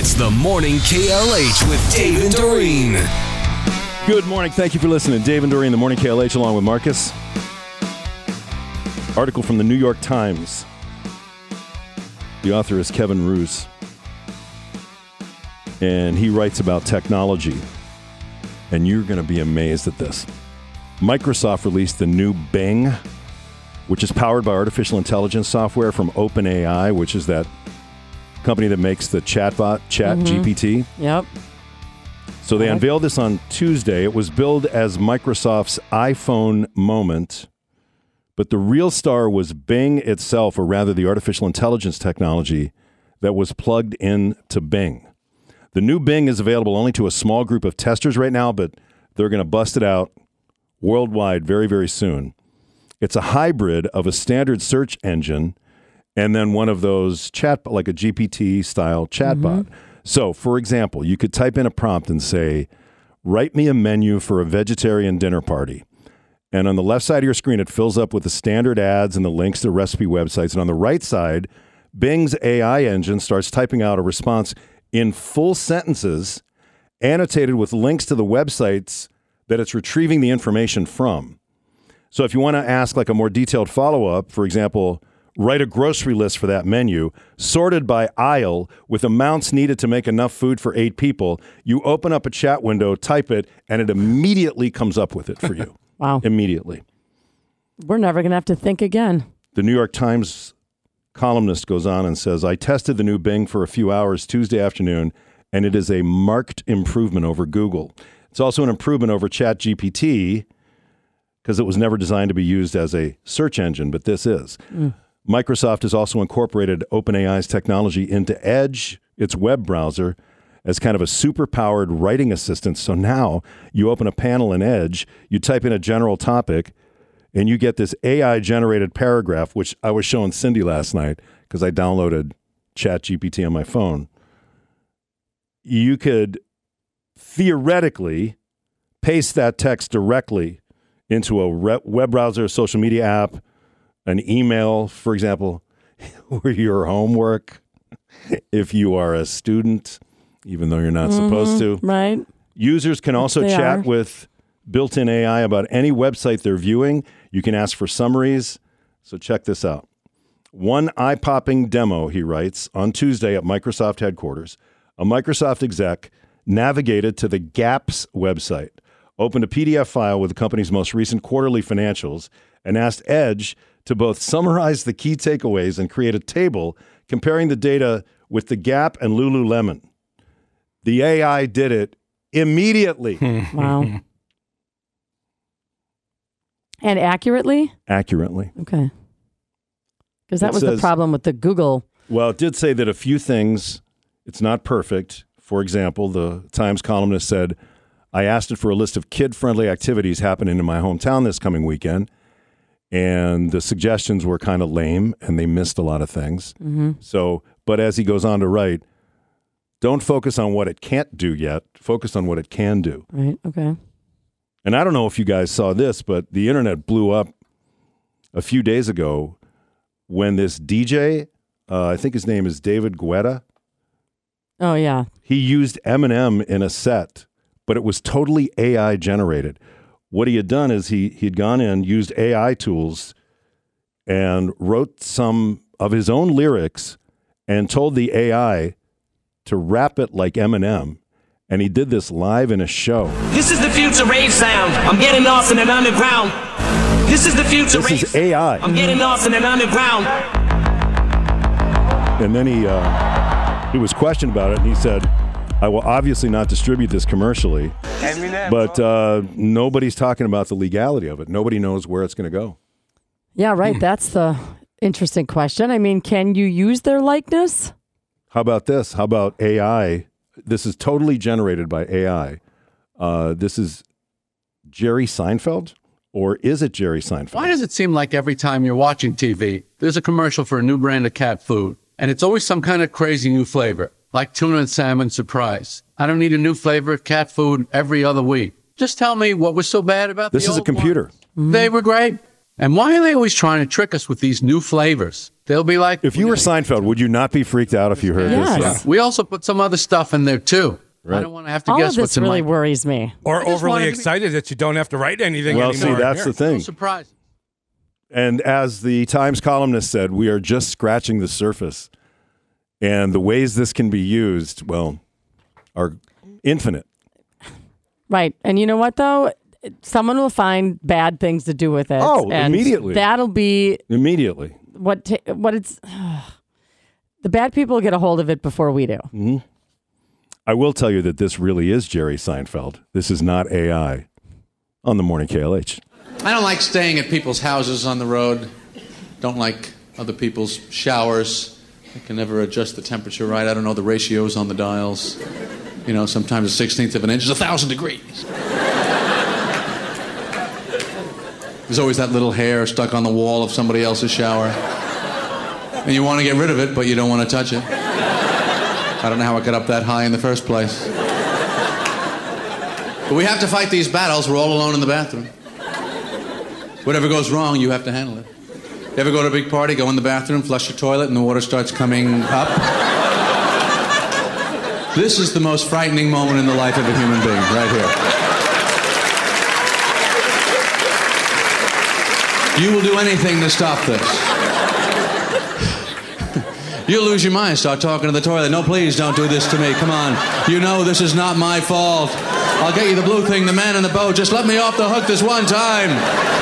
It's the morning KLH with Dave and Doreen. Good morning. Thank you for listening. Dave and Doreen, the morning KLH, along with Marcus. Article from the New York Times. The author is Kevin Roose. And he writes about technology. And you're going to be amazed at this. Microsoft released the new Bing, which is powered by artificial intelligence software from OpenAI, which is that company that makes the chatbot, Chat mm-hmm. GPT. Yep. So they Okay. unveiled this on Tuesday. It was billed as Microsoft's iPhone moment, but the real star was Bing itself, or rather the artificial intelligence technology that was plugged in to Bing. The new Bing is available only to a small group of testers right now, but they're going to bust it out worldwide very, very soon. It's a hybrid of a standard search engine and then one of those chat, like a GPT style chatbot. Mm-hmm. So, for example, you could type in a prompt and say, Write me a menu for a vegetarian dinner party. And on the left side of your screen, it fills up with the standard ads and the links to recipe websites. And on the right side, Bing's AI engine starts typing out a response in full sentences, annotated with links to the websites that it's retrieving the information from. So if you want to ask like a more detailed follow up, for example, write a grocery list for that menu, sorted by aisle with amounts needed to make enough food for eight people, you open up a chat window, type it, and it immediately comes up with it for you. Wow. immediately. We're never going to have to think again. The New York Times columnist goes on and says, I tested the new Bing for a few hours Tuesday afternoon, and it is a marked improvement over Google. It's also an improvement over ChatGPT because it was never designed to be used as a search engine, but this is. Mm. Microsoft has also incorporated OpenAI's technology into Edge, its web browser, as kind of a super powered writing assistant. So now you open a panel in Edge, you type in a general topic, and you get this AI generated paragraph, which I was showing Cindy last night because I downloaded ChatGPT on my phone. You could theoretically paste that text directly into a web browser, social media app, an email, for example, or your homework if you are a student, even though you're not supposed mm-hmm. to. Right? Users can also they chat are. with built in AI about any website they're viewing. You can ask for summaries. So check this out. One eye popping demo, he writes, on Tuesday at Microsoft headquarters. A Microsoft exec navigated to the Gap's website, opened a PDF file with the company's most recent quarterly financials, and asked Edge to both summarize the key takeaways and create a table comparing the data with the Gap and Lululemon. The AI did it immediately, Wow. and accurately? accurately. Okay. Because that It was says- the problem with the Google. Well, it did say that a few things, it's not perfect. For example, the Times columnist said, I asked it for a list of kid friendly activities happening in my hometown this coming weekend. And the suggestions were kind of lame and they missed a lot of things. So, but as he goes on to write, don't focus on what it can't do yet, focus on what it can do. Right? Okay. And I don't know if you guys saw this, but the internet blew up a few days ago when this DJ, uh, I think his name is David Guetta, Oh, yeah. he used Eminem in a set, but it was totally AI generated. What he had done is he he'd gone in, used AI tools, and wrote some of his own lyrics, and told the AI to rap it like Eminem. And he did this live in a show. This is the future rave sound. I'm getting lost in an underground. This is the future This rave. is AI. I'm getting lost in an underground. And then he uh, he was questioned about it, and he said, "I will obviously not distribute this commercially, but uh, nobody's talking about the legality of it. Nobody knows where it's going to go." Yeah, right. That's the interesting question. I mean, can you use their likeness? How about this? How about AI? This is totally generated by AI. Uh, this is Jerry Seinfeld, or is it Jerry Seinfeld? Why does it seem like every time you're watching TV, there's a commercial for a new brand of cat food? And it's always some kind of crazy new flavor, like tuna and salmon surprise. I don't need a new flavor of cat food every other week. Just tell me what was so bad about This the is a old computer. ones. They were great. And why are they always trying to trick us with these new flavors? They'll be like, If you were Seinfeld, would you not be freaked out if you heard Yes. this? we also put some other stuff in there too. Right. I don't want to have to All guess of what's this in really my worries me. Or just overly wanted to be- excited that you don't have to write anything Well, see, anymore. that's the thing. surprise. And as the Times columnist said, we are just scratching the surface. And the ways this can be used, well, are infinite. Right. And you know what, though? Someone will find bad things to do with it. Oh, and immediately. That'll be Immediately. what ta- what it's. the bad people get a hold of it before we do. Mm-hmm. I will tell you that this really is Jerry Seinfeld. This is not AI on the morning KLH. I don't like staying at people's houses on the road. Don't like other people's showers. I can never adjust the temperature right. I don't know the ratios on the dials. You know, sometimes a sixteenth of an inch is a thousand degrees. There's always that little hair stuck on the wall of somebody else's shower. And you want to get rid of it, but you don't want to touch it. I don't know how it got up that high in the first place. But we have to fight these battles. We're all alone in the bathroom. Whatever goes wrong, you have to handle it. You ever go to a big party, go in the bathroom, flush your toilet, and the water starts coming up? This is the most frightening moment in the life of a human being, right here. You will do anything to stop this. You'll lose your mind, start talking to the toilet. No, please don't do this to me. Come on. You know this is not my fault. I'll get you the blue thing, the man in the boat. Just let me off the hook this one time.